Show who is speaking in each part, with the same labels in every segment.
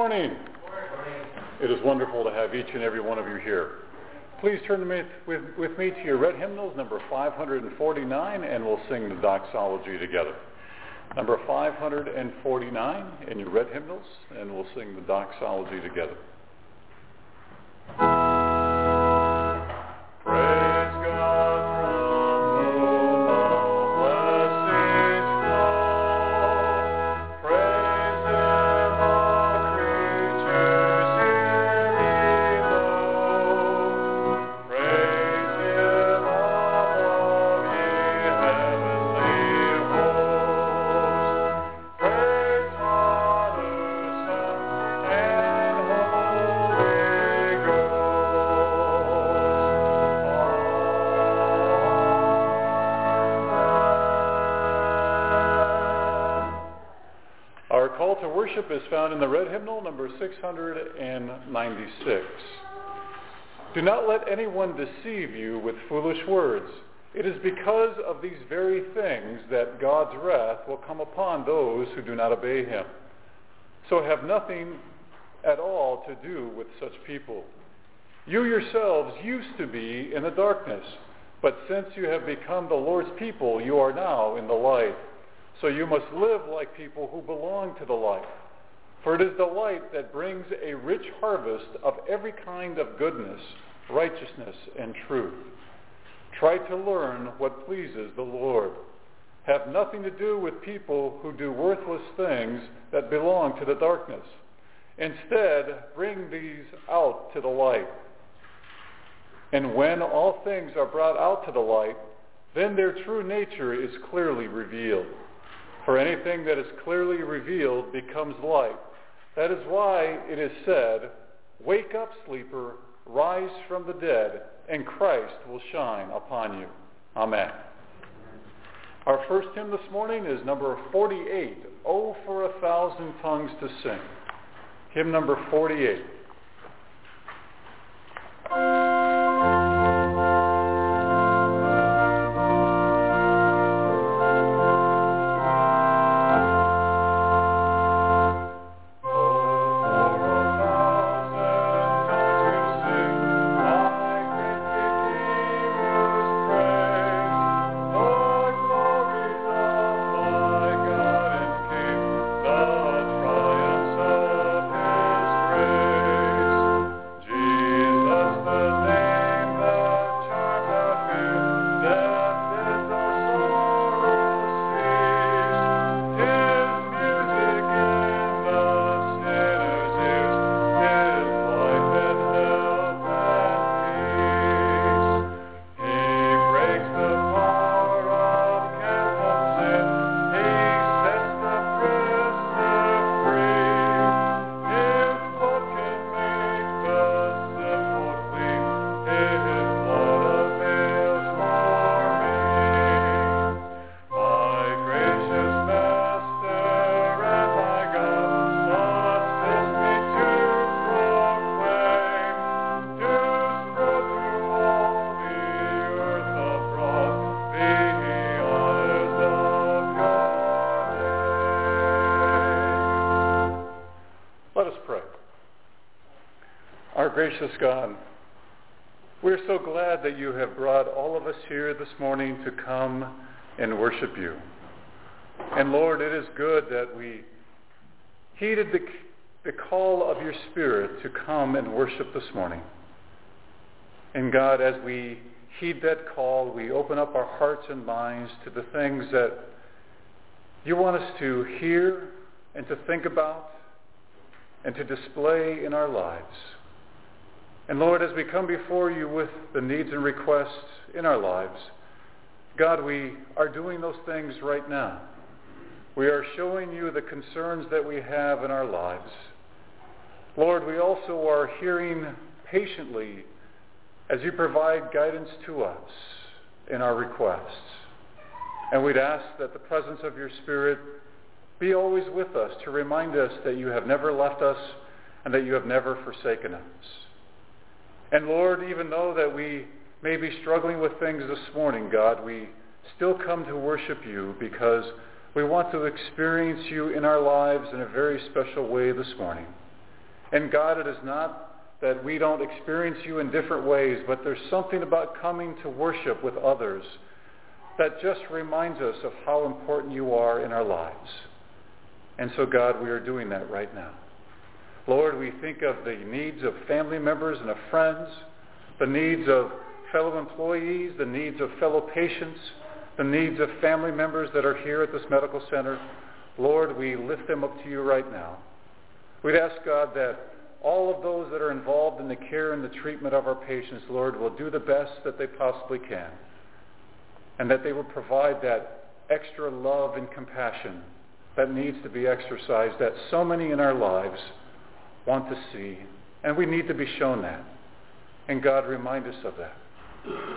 Speaker 1: Good morning. It is wonderful to have each and every one of you here. Please turn with, with, with me to your red hymnals, number 549, and we'll sing the doxology together. Number 549 in your red hymnals, and we'll sing the doxology together. Worship is found in the red hymnal, number 696. Do not let anyone deceive you with foolish words. It is because of these very things that God's wrath will come upon those who do not obey him. So have nothing at all to do with such people. You yourselves used to be in the darkness, but since you have become the Lord's people, you are now in the light. So you must live like people who belong to the light. For it is the light that brings a rich harvest of every kind of goodness, righteousness, and truth. Try to learn what pleases the Lord. Have nothing to do with people who do worthless things that belong to the darkness. Instead, bring these out to the light. And when all things are brought out to the light, then their true nature is clearly revealed. For anything that is clearly revealed becomes light. That is why it is said, Wake up, sleeper, rise from the dead, and Christ will shine upon you. Amen. Our first hymn this morning is number 48, Oh for a Thousand Tongues to Sing. Hymn number 48. Gracious God, we're so glad that you have brought all of us here this morning to come and worship you. And Lord, it is good that we heeded the, the call of your Spirit to come and worship this morning. And God, as we heed that call, we open up our hearts and minds to the things that you want us to hear and to think about and to display in our lives. And Lord, as we come before you with the needs and requests in our lives, God, we are doing those things right now. We are showing you the concerns that we have in our lives. Lord, we also are hearing patiently as you provide guidance to us in our requests. And we'd ask that the presence of your Spirit be always with us to remind us that you have never left us and that you have never forsaken us. And Lord, even though that we may be struggling with things this morning, God, we still come to worship you because we want to experience you in our lives in a very special way this morning. And God, it is not that we don't experience you in different ways, but there's something about coming to worship with others that just reminds us of how important you are in our lives. And so, God, we are doing that right now. Lord, we think of the needs of family members and of friends, the needs of fellow employees, the needs of fellow patients, the needs of family members that are here at this medical center. Lord, we lift them up to you right now. We'd ask God that all of those that are involved in the care and the treatment of our patients, Lord, will do the best that they possibly can. And that they will provide that extra love and compassion that needs to be exercised that so many in our lives want to see. And we need to be shown that. And God, remind us of that.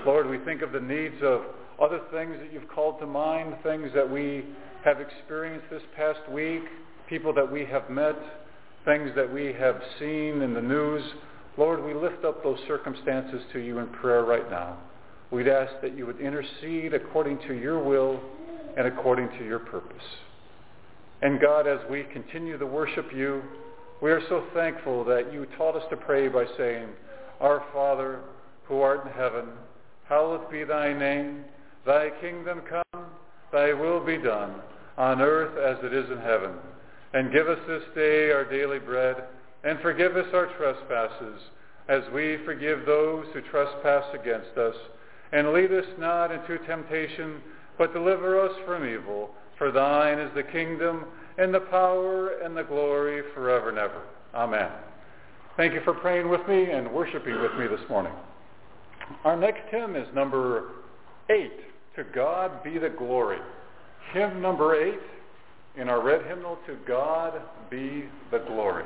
Speaker 1: Lord, we think of the needs of other things that you've called to mind, things that we have experienced this past week, people that we have met, things that we have seen in the news. Lord, we lift up those circumstances to you in prayer right now. We'd ask that you would intercede according to your will and according to your purpose. And God, as we continue to worship you, we are so thankful that you taught us to pray by saying, Our Father, who art in heaven, hallowed be thy name. Thy kingdom come, thy will be done, on earth as it is in heaven. And give us this day our daily bread, and forgive us our trespasses, as we forgive those who trespass against us. And lead us not into temptation, but deliver us from evil. For thine is the kingdom, and the power, and the glory forever and ever. Amen. Thank you for praying with me and worshiping with me this morning. Our next hymn is number eight, To God Be the Glory. Hymn number eight in our red hymnal, To God Be the Glory.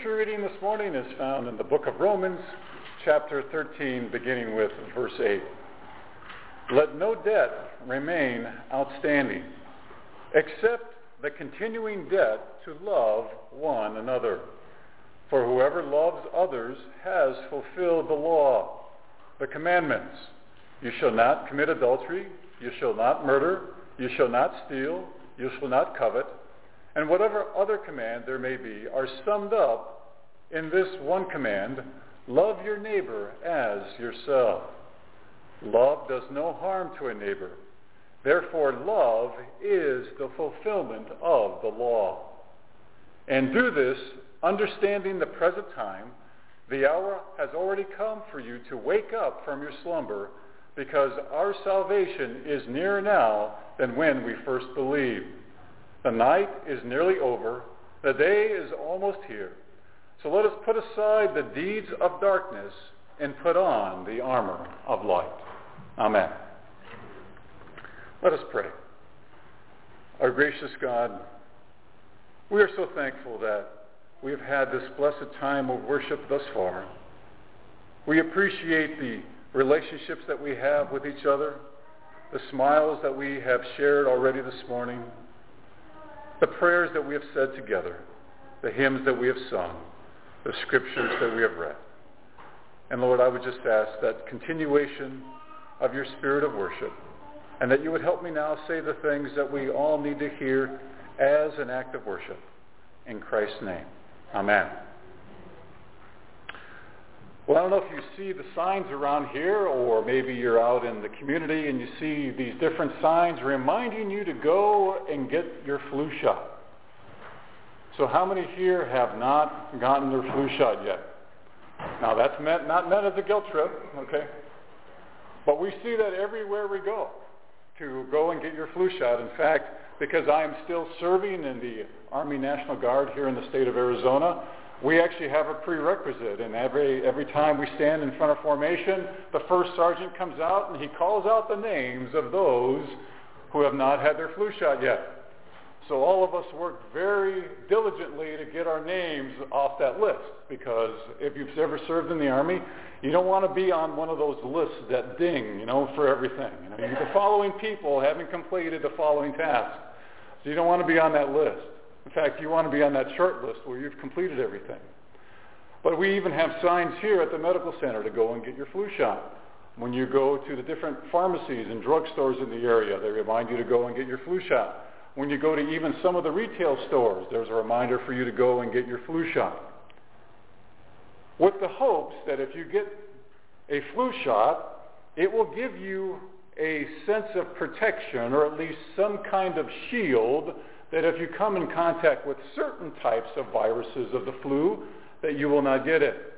Speaker 1: Scripture reading this morning is found in the book of Romans, chapter 13, beginning with verse 8. Let no debt remain outstanding, except the continuing debt to love one another. For whoever loves others has fulfilled the law, the commandments. You shall not commit adultery, you shall not murder, you shall not steal, you shall not covet, and whatever other command there may be are summed up in this one command, love your neighbor as yourself. Love does no harm to a neighbor. Therefore, love is the fulfillment of the law. And do this, understanding the present time, the hour has already come for you to wake up from your slumber, because our salvation is nearer now than when we first believed. The night is nearly over. The day is almost here. So let us put aside the deeds of darkness and put on the armor of light. Amen. Let us pray. Our gracious God, we are so thankful that we have had this blessed time of worship thus far. We appreciate the relationships that we have with each other, the smiles that we have shared already this morning, the prayers that we have said together, the hymns that we have sung, the scriptures that we have read. And Lord, I would just ask that continuation of your spirit of worship, and that you would help me now say the things that we all need to hear as an act of worship. In Christ's name, amen. Well, I don't know if you see the signs around here, or maybe you're out in the community and you see these different signs reminding you to go and get your flu shot. So how many here have not gotten their flu shot yet? Now that's meant, not meant as a guilt trip, okay? But we see that everywhere we go to go and get your flu shot. In fact, because I am still serving in the Army National Guard here in the state of Arizona, we actually have a prerequisite. And every, every time we stand in front of formation, the first sergeant comes out and he calls out the names of those who have not had their flu shot yet. So all of us work very diligently to get our names off that list because if you've ever served in the Army, you don't want to be on one of those lists that ding, you know, for everything. You know, the following people haven't completed the following tasks. So you don't want to be on that list. In fact, you want to be on that short list where you've completed everything. But we even have signs here at the medical center to go and get your flu shot. When you go to the different pharmacies and drugstores in the area, they remind you to go and get your flu shot. When you go to even some of the retail stores, there's a reminder for you to go and get your flu shot. With the hopes that if you get a flu shot, it will give you a sense of protection or at least some kind of shield that if you come in contact with certain types of viruses of the flu, that you will not get it.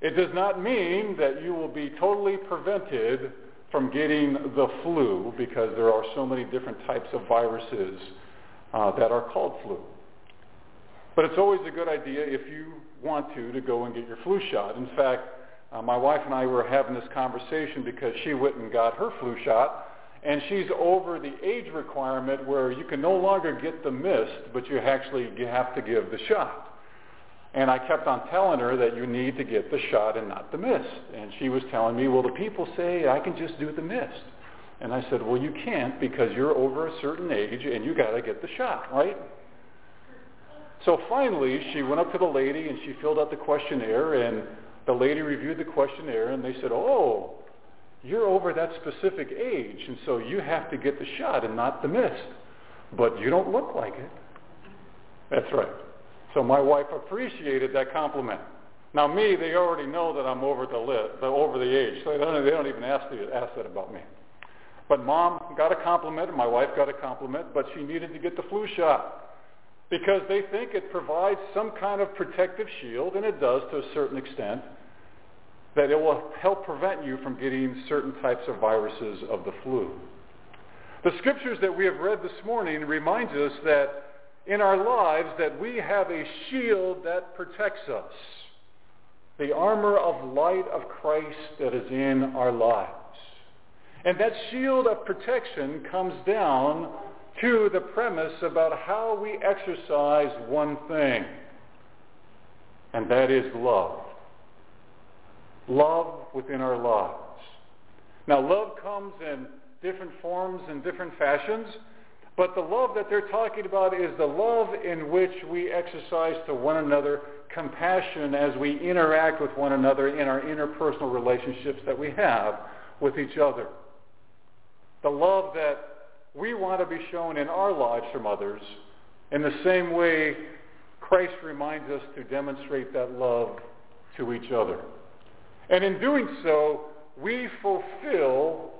Speaker 1: It does not mean that you will be totally prevented from getting the flu because there are so many different types of viruses uh, that are called flu. But it's always a good idea if you want to to go and get your flu shot. In fact, uh, my wife and I were having this conversation because she went and got her flu shot and she's over the age requirement where you can no longer get the mist, but you actually have to give the shot. And I kept on telling her that you need to get the shot and not the mist. And she was telling me, well, the people say I can just do the mist. And I said, well, you can't because you're over a certain age and you got to get the shot, right? So finally, she went up to the lady and she filled out the questionnaire and the lady reviewed the questionnaire and they said, oh, you're over that specific age, and so you have to get the shot and not the mist. But you don't look like it. That's right. So my wife appreciated that compliment. Now me, they already know that I'm over the lit, the, over the age, so they don't, they don't even ask, the, ask that about me. But mom got a compliment, and my wife got a compliment, but she needed to get the flu shot because they think it provides some kind of protective shield, and it does to a certain extent that it will help prevent you from getting certain types of viruses of the flu. The scriptures that we have read this morning reminds us that in our lives that we have a shield that protects us. The armor of light of Christ that is in our lives. And that shield of protection comes down to the premise about how we exercise one thing. and that is love. Love within our lives. Now, love comes in different forms and different fashions, but the love that they're talking about is the love in which we exercise to one another compassion as we interact with one another in our interpersonal relationships that we have with each other. The love that we want to be shown in our lives from others in the same way Christ reminds us to demonstrate that love to each other. And in doing so, we fulfill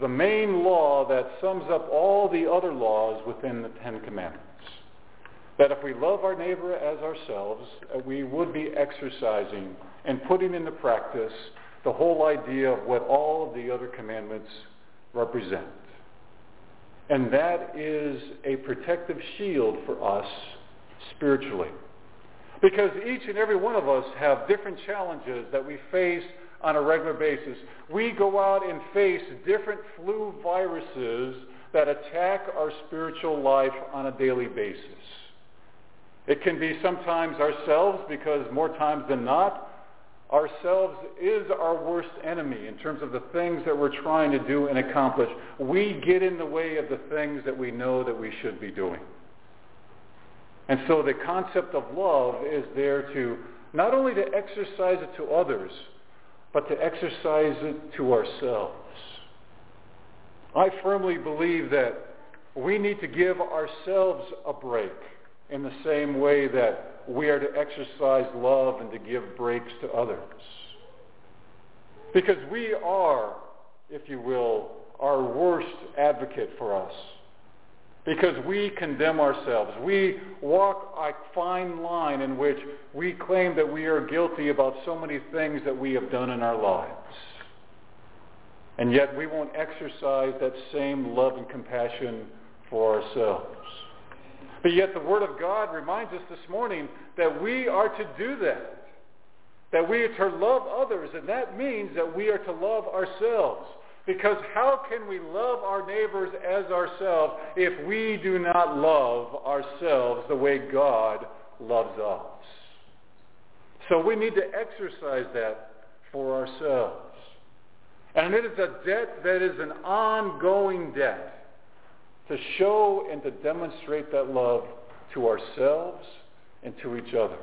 Speaker 1: the main law that sums up all the other laws within the Ten Commandments. That if we love our neighbor as ourselves, uh, we would be exercising and putting into practice the whole idea of what all of the other commandments represent. And that is a protective shield for us spiritually. Because each and every one of us have different challenges that we face on a regular basis. We go out and face different flu viruses that attack our spiritual life on a daily basis. It can be sometimes ourselves because more times than not, ourselves is our worst enemy in terms of the things that we're trying to do and accomplish. We get in the way of the things that we know that we should be doing. And so the concept of love is there to not only to exercise it to others, but to exercise it to ourselves. I firmly believe that we need to give ourselves a break in the same way that we are to exercise love and to give breaks to others. Because we are, if you will, our worst advocate for us. Because we condemn ourselves. We walk a fine line in which we claim that we are guilty about so many things that we have done in our lives. And yet we won't exercise that same love and compassion for ourselves. But yet the Word of God reminds us this morning that we are to do that. That we are to love others, and that means that we are to love ourselves. Because how can we love our neighbors as ourselves if we do not love ourselves the way God loves us? So we need to exercise that for ourselves. And it is a debt that is an ongoing debt to show and to demonstrate that love to ourselves and to each other.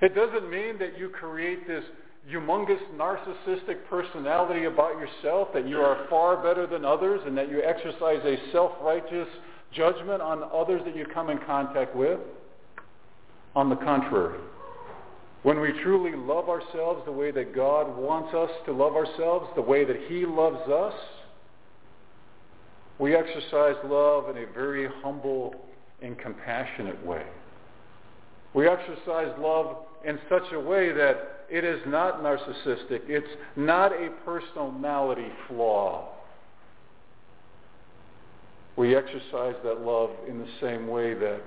Speaker 1: It doesn't mean that you create this humongous narcissistic personality about yourself, that you are far better than others, and that you exercise a self-righteous judgment on others that you come in contact with. On the contrary, when we truly love ourselves the way that God wants us to love ourselves, the way that he loves us, we exercise love in a very humble and compassionate way. We exercise love in such a way that it is not narcissistic. It's not a personality flaw. We exercise that love in the same way that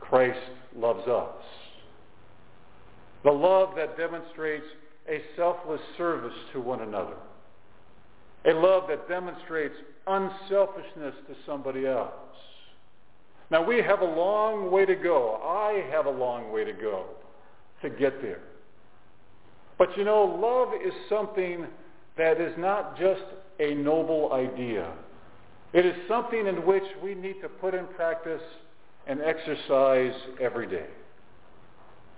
Speaker 1: Christ loves us. The love that demonstrates a selfless service to one another. A love that demonstrates unselfishness to somebody else. Now we have a long way to go. I have a long way to go to get there. But you know, love is something that is not just a noble idea. It is something in which we need to put in practice and exercise every day.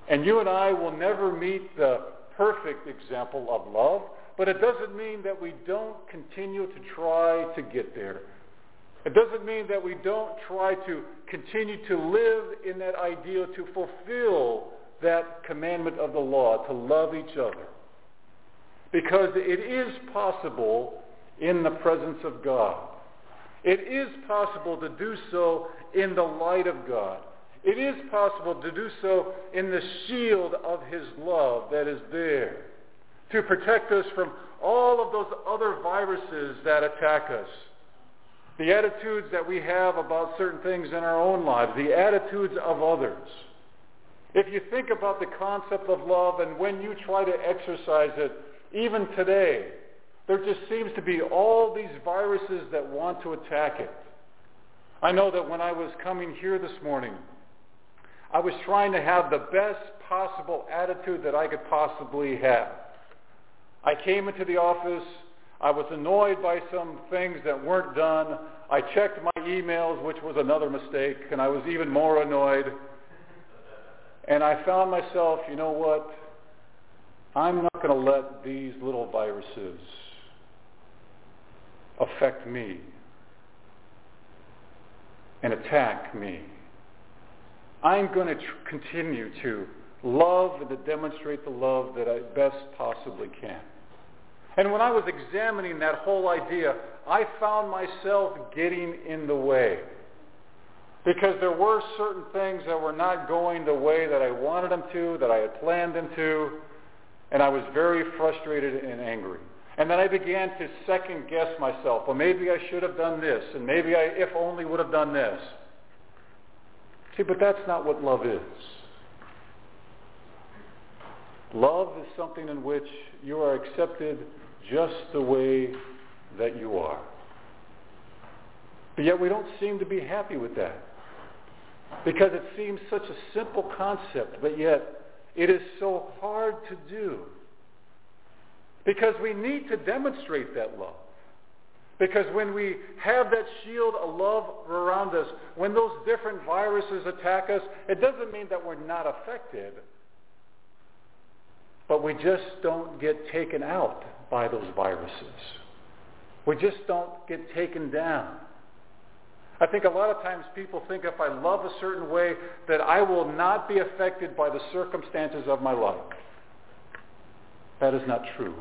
Speaker 1: And you and I will never meet the perfect example of love, but it doesn't mean that we don't continue to try to get there. It doesn't mean that we don't try to continue to live in that ideal to fulfill that commandment of the law, to love each other. Because it is possible in the presence of God. It is possible to do so in the light of God. It is possible to do so in the shield of his love that is there to protect us from all of those other viruses that attack us. The attitudes that we have about certain things in our own lives, the attitudes of others. If you think about the concept of love and when you try to exercise it, even today, there just seems to be all these viruses that want to attack it. I know that when I was coming here this morning, I was trying to have the best possible attitude that I could possibly have. I came into the office. I was annoyed by some things that weren't done. I checked my emails, which was another mistake, and I was even more annoyed. And I found myself, you know what? I'm not going to let these little viruses affect me and attack me. I'm going to tr- continue to love and to demonstrate the love that I best possibly can. And when I was examining that whole idea, I found myself getting in the way. Because there were certain things that were not going the way that I wanted them to, that I had planned them to, and I was very frustrated and angry. And then I began to second guess myself. Well, maybe I should have done this, and maybe I, if only, would have done this. See, but that's not what love is. Love is something in which you are accepted just the way that you are. But yet we don't seem to be happy with that. Because it seems such a simple concept, but yet it is so hard to do. Because we need to demonstrate that love. Because when we have that shield of love around us, when those different viruses attack us, it doesn't mean that we're not affected. But we just don't get taken out by those viruses. We just don't get taken down. I think a lot of times people think if I love a certain way that I will not be affected by the circumstances of my life. That is not true.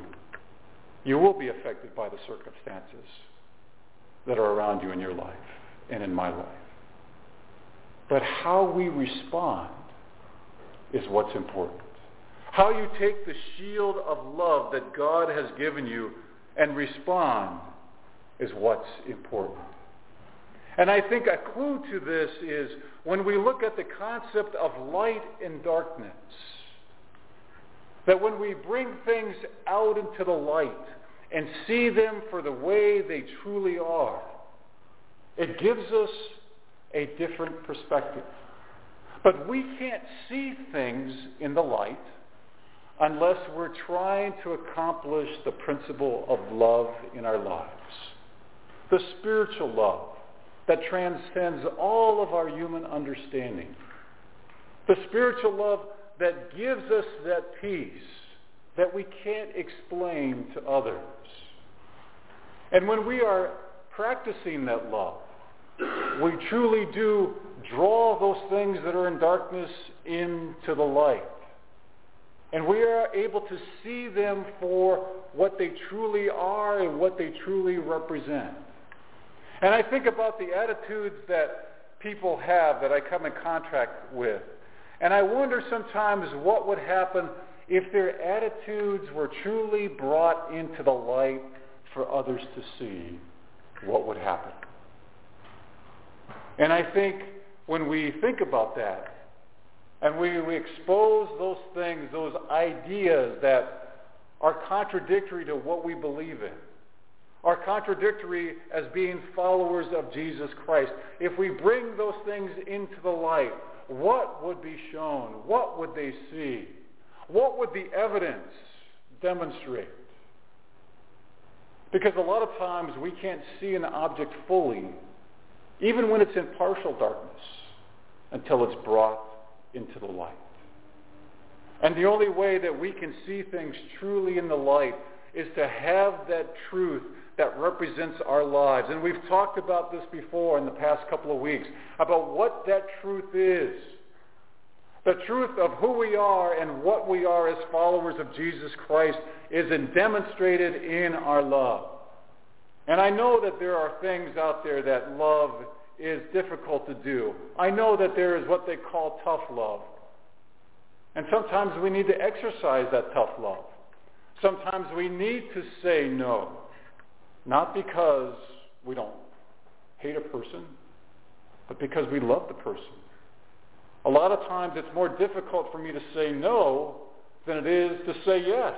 Speaker 1: You will be affected by the circumstances that are around you in your life and in my life. But how we respond is what's important. How you take the shield of love that God has given you and respond is what's important. And I think a clue to this is when we look at the concept of light and darkness, that when we bring things out into the light and see them for the way they truly are, it gives us a different perspective. But we can't see things in the light unless we're trying to accomplish the principle of love in our lives. The spiritual love that transcends all of our human understanding. The spiritual love that gives us that peace that we can't explain to others. And when we are practicing that love, we truly do draw those things that are in darkness into the light. And we are able to see them for what they truly are and what they truly represent. And I think about the attitudes that people have that I come in contact with. And I wonder sometimes what would happen if their attitudes were truly brought into the light for others to see. What would happen? And I think when we think about that, and we, we expose those things, those ideas that are contradictory to what we believe in, are contradictory as being followers of Jesus Christ. If we bring those things into the light, what would be shown? What would they see? What would the evidence demonstrate? Because a lot of times we can't see an object fully, even when it's in partial darkness, until it's brought into the light. And the only way that we can see things truly in the light is to have that truth that represents our lives. And we've talked about this before in the past couple of weeks, about what that truth is. The truth of who we are and what we are as followers of Jesus Christ is demonstrated in our love. And I know that there are things out there that love is difficult to do. I know that there is what they call tough love. And sometimes we need to exercise that tough love. Sometimes we need to say no. Not because we don't hate a person, but because we love the person. A lot of times it's more difficult for me to say no than it is to say yes.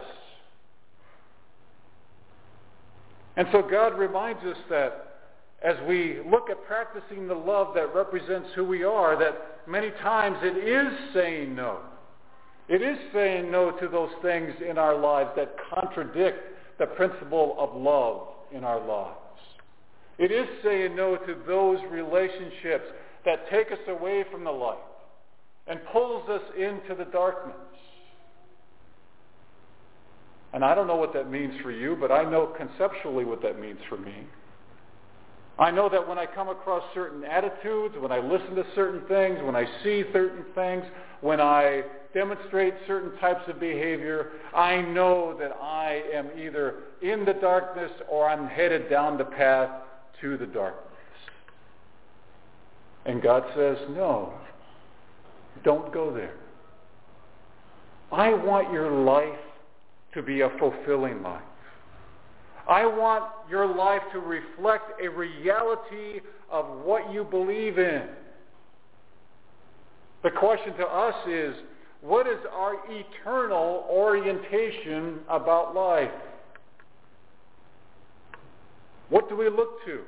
Speaker 1: And so God reminds us that as we look at practicing the love that represents who we are, that many times it is saying no. It is saying no to those things in our lives that contradict the principle of love in our lives. It is saying no to those relationships that take us away from the light and pulls us into the darkness. And I don't know what that means for you, but I know conceptually what that means for me. I know that when I come across certain attitudes, when I listen to certain things, when I see certain things, when I demonstrate certain types of behavior, I know that I am either in the darkness or I'm headed down the path to the darkness. And God says, no, don't go there. I want your life to be a fulfilling life. I want your life to reflect a reality of what you believe in. The question to us is, what is our eternal orientation about life? What do we look to?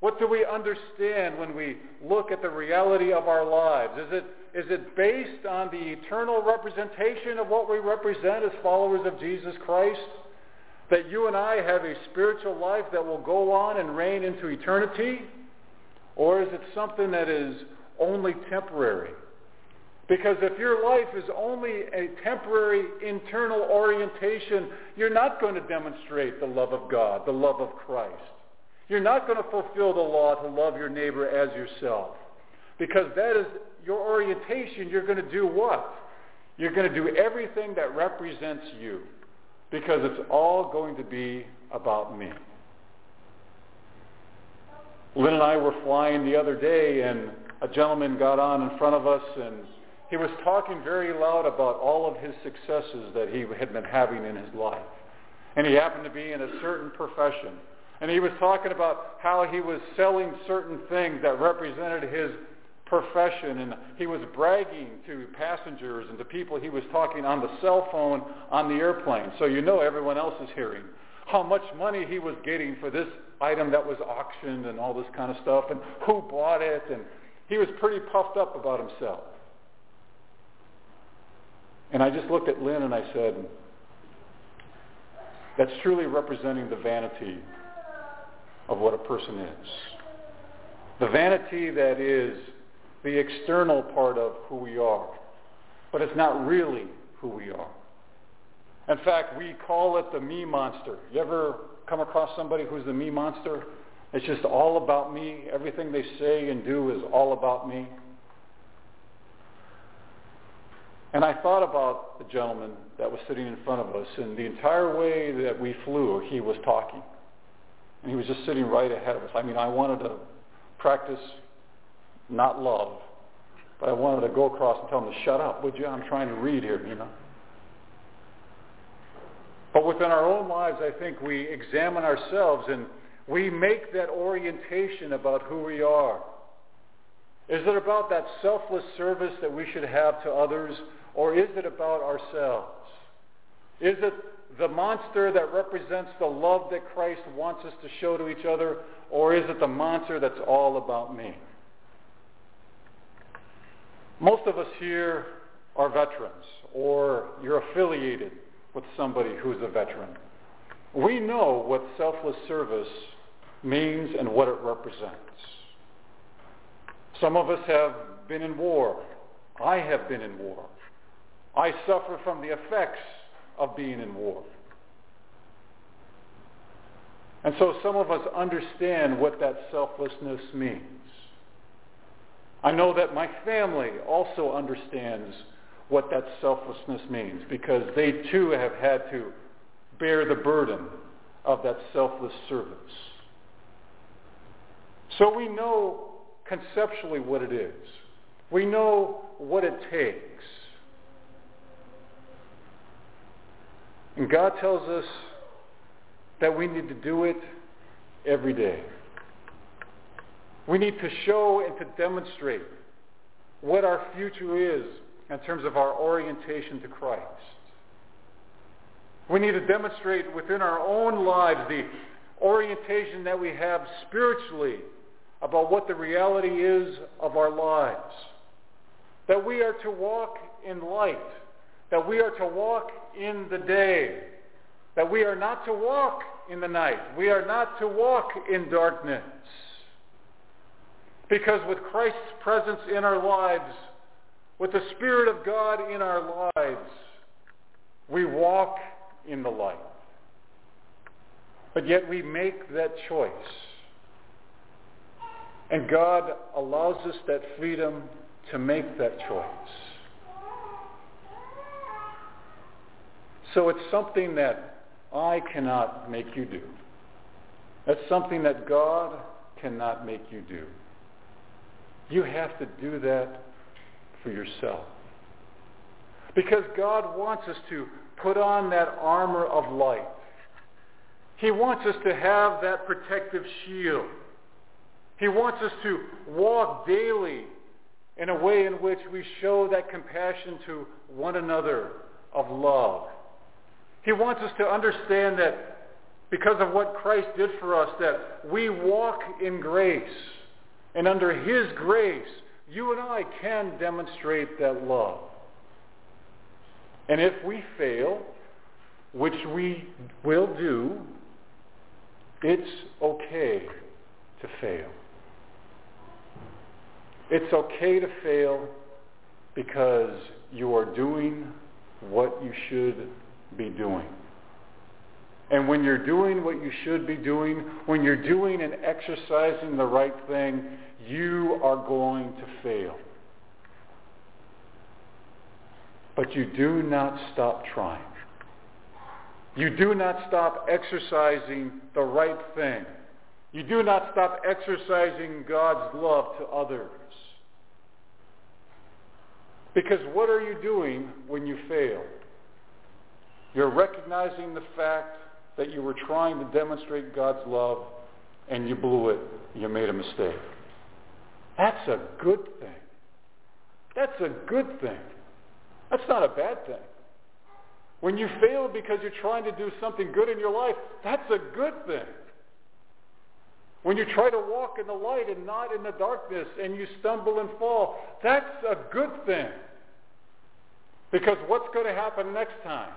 Speaker 1: What do we understand when we look at the reality of our lives? Is it, is it based on the eternal representation of what we represent as followers of Jesus Christ? That you and I have a spiritual life that will go on and reign into eternity? Or is it something that is only temporary? Because if your life is only a temporary internal orientation, you're not going to demonstrate the love of God, the love of Christ. You're not going to fulfill the law to love your neighbor as yourself. Because that is your orientation. You're going to do what? You're going to do everything that represents you. Because it's all going to be about me. Lynn and I were flying the other day, and a gentleman got on in front of us, and he was talking very loud about all of his successes that he had been having in his life. And he happened to be in a certain profession. And he was talking about how he was selling certain things that represented his profession. And he was bragging to passengers and to people he was talking on the cell phone on the airplane. So you know everyone else is hearing how much money he was getting for this item that was auctioned and all this kind of stuff and who bought it. And he was pretty puffed up about himself. And I just looked at Lynn and I said, that's truly representing the vanity of what a person is. The vanity that is the external part of who we are, but it's not really who we are. In fact, we call it the me monster. You ever come across somebody who's the me monster? It's just all about me. Everything they say and do is all about me. And I thought about the gentleman that was sitting in front of us, and the entire way that we flew, he was talking. And he was just sitting right ahead of us. I mean, I wanted to practice not love, but I wanted to go across and tell him to shut up, would you? I'm trying to read here, you know. But within our own lives, I think we examine ourselves and we make that orientation about who we are. Is it about that selfless service that we should have to others, or is it about ourselves? Is it the monster that represents the love that Christ wants us to show to each other, or is it the monster that's all about me? Most of us here are veterans, or you're affiliated with somebody who's a veteran. We know what selfless service means and what it represents. Some of us have been in war. I have been in war. I suffer from the effects of being in war. And so some of us understand what that selflessness means. I know that my family also understands what that selflessness means because they too have had to bear the burden of that selfless service. So we know conceptually what it is. We know what it takes. And God tells us that we need to do it every day. We need to show and to demonstrate what our future is in terms of our orientation to Christ. We need to demonstrate within our own lives the orientation that we have spiritually about what the reality is of our lives. That we are to walk in light. That we are to walk in the day. That we are not to walk in the night. We are not to walk in darkness. Because with Christ's presence in our lives, with the Spirit of God in our lives, we walk in the light. But yet we make that choice. And God allows us that freedom to make that choice. So it's something that I cannot make you do. That's something that God cannot make you do. You have to do that for yourself. Because God wants us to put on that armor of light. He wants us to have that protective shield. He wants us to walk daily in a way in which we show that compassion to one another of love. He wants us to understand that because of what Christ did for us, that we walk in grace. And under his grace, you and I can demonstrate that love. And if we fail, which we will do, it's okay to fail. It's okay to fail because you are doing what you should be doing. And when you're doing what you should be doing, when you're doing and exercising the right thing, you are going to fail. But you do not stop trying. You do not stop exercising the right thing. You do not stop exercising God's love to others. Because what are you doing when you fail? You're recognizing the fact that you were trying to demonstrate God's love and you blew it. You made a mistake. That's a good thing. That's a good thing. That's not a bad thing. When you fail because you're trying to do something good in your life, that's a good thing. When you try to walk in the light and not in the darkness and you stumble and fall, that's a good thing. Because what's going to happen next time?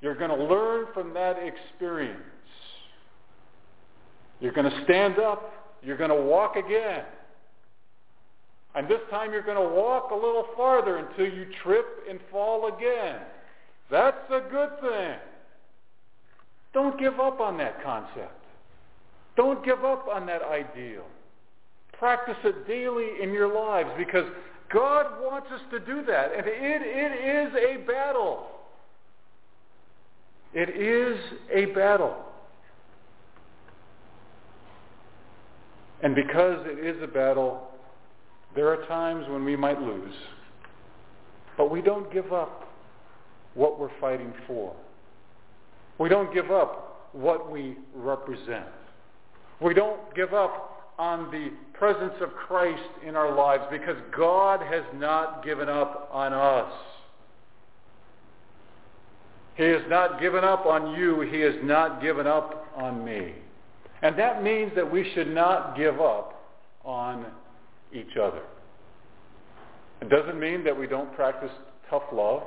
Speaker 1: You're going to learn from that experience. You're going to stand up. You're going to walk again. And this time you're going to walk a little farther until you trip and fall again. That's a good thing. Don't give up on that concept. Don't give up on that ideal. Practice it daily in your lives because God wants us to do that. And it, it is a battle. It is a battle. And because it is a battle, there are times when we might lose. But we don't give up what we're fighting for. We don't give up what we represent. We don't give up on the presence of Christ in our lives because God has not given up on us. He has not given up on you. He has not given up on me. And that means that we should not give up on each other. It doesn't mean that we don't practice tough love.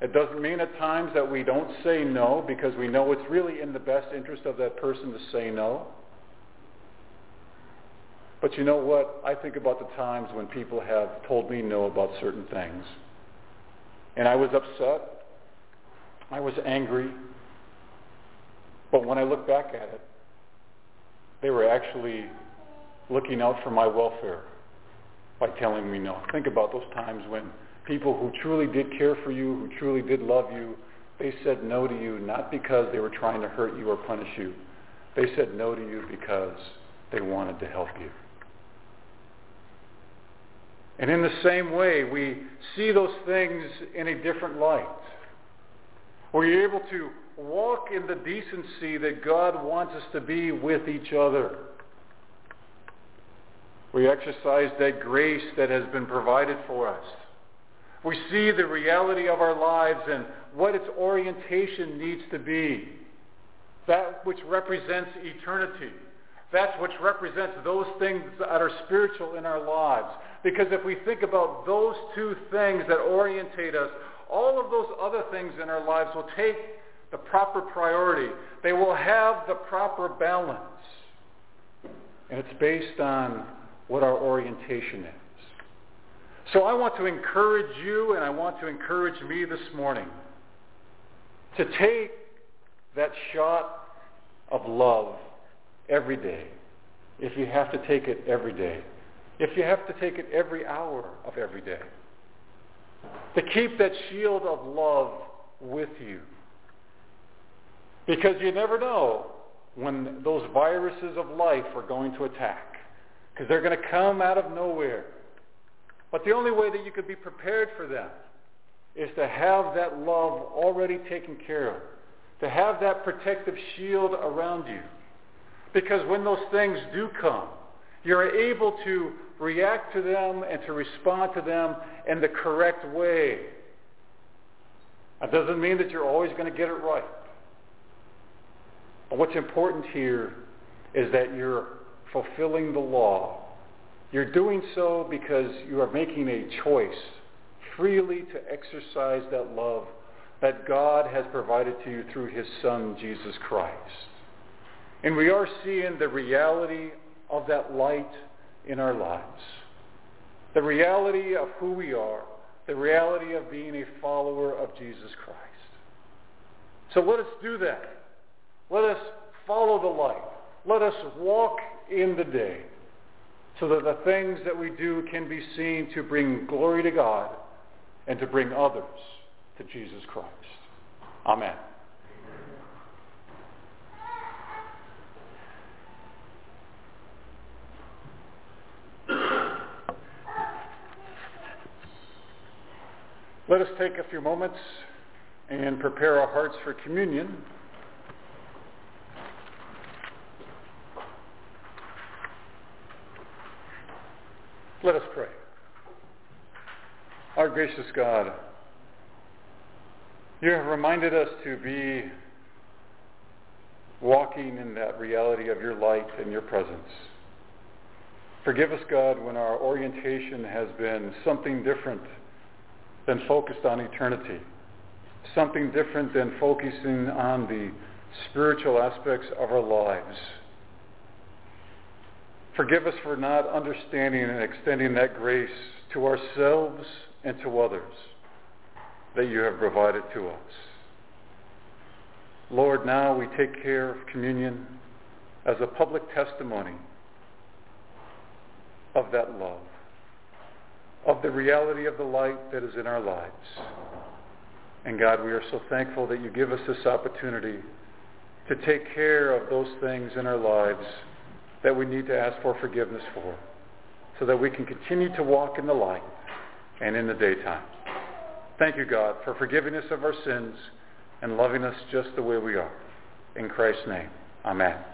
Speaker 1: It doesn't mean at times that we don't say no because we know it's really in the best interest of that person to say no. But you know what? I think about the times when people have told me no about certain things. And I was upset I was angry. But when I look back at it, they were actually looking out for my welfare by telling me no. Think about those times when people who truly did care for you, who truly did love you, they said no to you not because they were trying to hurt you or punish you. They said no to you because they wanted to help you. And in the same way, we see those things in a different light. Were you able to walk in the decency that God wants us to be with each other? We exercise that grace that has been provided for us. We see the reality of our lives and what its orientation needs to be. that which represents eternity. That which represents those things that are spiritual in our lives. Because if we think about those two things that orientate us, all of those other things in our lives will take the proper priority. They will have the proper balance. And it's based on what our orientation is. So I want to encourage you and I want to encourage me this morning to take that shot of love every day. If you have to take it every day. If you have to take it every hour of every day. To keep that shield of love with you. Because you never know when those viruses of life are going to attack. Because they're going to come out of nowhere. But the only way that you could be prepared for them is to have that love already taken care of. To have that protective shield around you. Because when those things do come, you're able to react to them and to respond to them in the correct way. That doesn't mean that you're always going to get it right. But what's important here is that you're fulfilling the law. You're doing so because you are making a choice freely to exercise that love that God has provided to you through his Son, Jesus Christ. And we are seeing the reality of that light in our lives. The reality of who we are. The reality of being a follower of Jesus Christ. So let us do that. Let us follow the light. Let us walk in the day so that the things that we do can be seen to bring glory to God and to bring others to Jesus Christ. Amen. Let us take a few moments and prepare our hearts for communion. Let us pray. Our gracious God, you have reminded us to be walking in that reality of your light and your presence. Forgive us, God, when our orientation has been something different than focused on eternity, something different than focusing on the spiritual aspects of our lives. Forgive us for not understanding and extending that grace to ourselves and to others that you have provided to us. Lord, now we take care of communion as a public testimony of that love of the reality of the light that is in our lives. And God, we are so thankful that you give us this opportunity to take care of those things in our lives that we need to ask for forgiveness for so that we can continue to walk in the light and in the daytime. Thank you, God, for forgiving us of our sins and loving us just the way we are. In Christ's name, amen.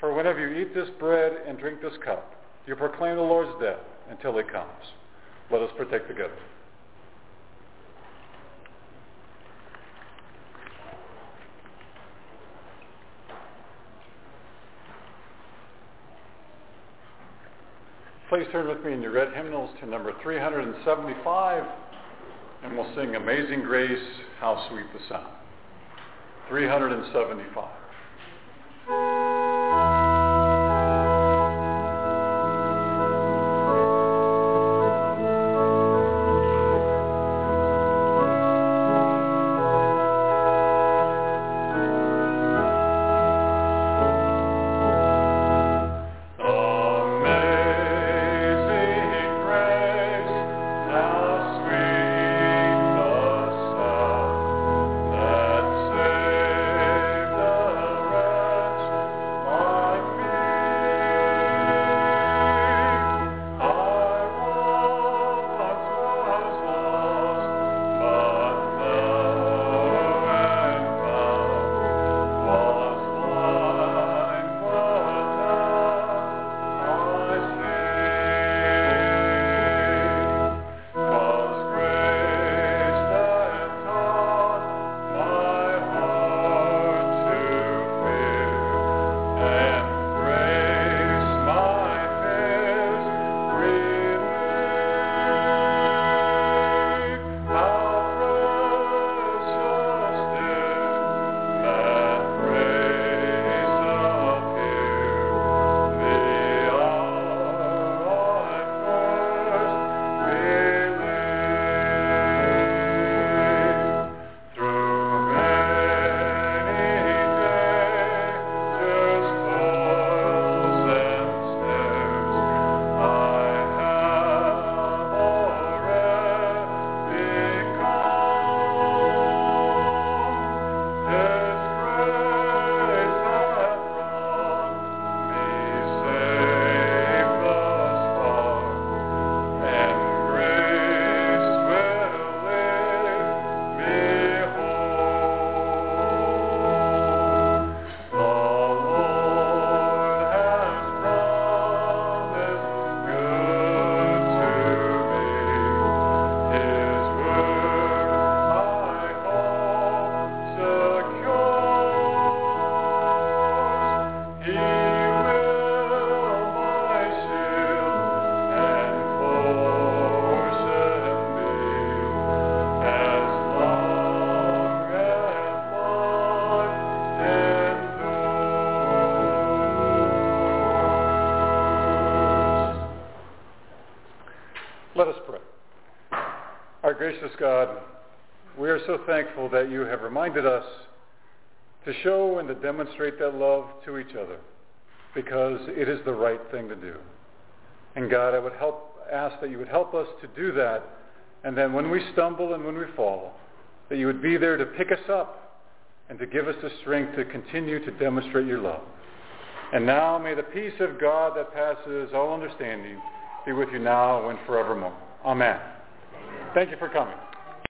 Speaker 1: For whenever you eat this bread and drink this cup, you proclaim the Lord's death until he comes. Let us partake together. Please turn with me in your red hymnals to number 375, and we'll sing Amazing Grace, How Sweet the Sound. 375. Gracious God, we are so thankful that you have reminded us to show and to demonstrate that love to each other because it is the right thing to do. And God, I would help, ask that you would help us to do that and then when we stumble and when we fall, that you would be there to pick us up and to give us the strength to continue to demonstrate your love. And now may the peace of God that passes all understanding be with you now and forevermore. Amen. Thank you for coming.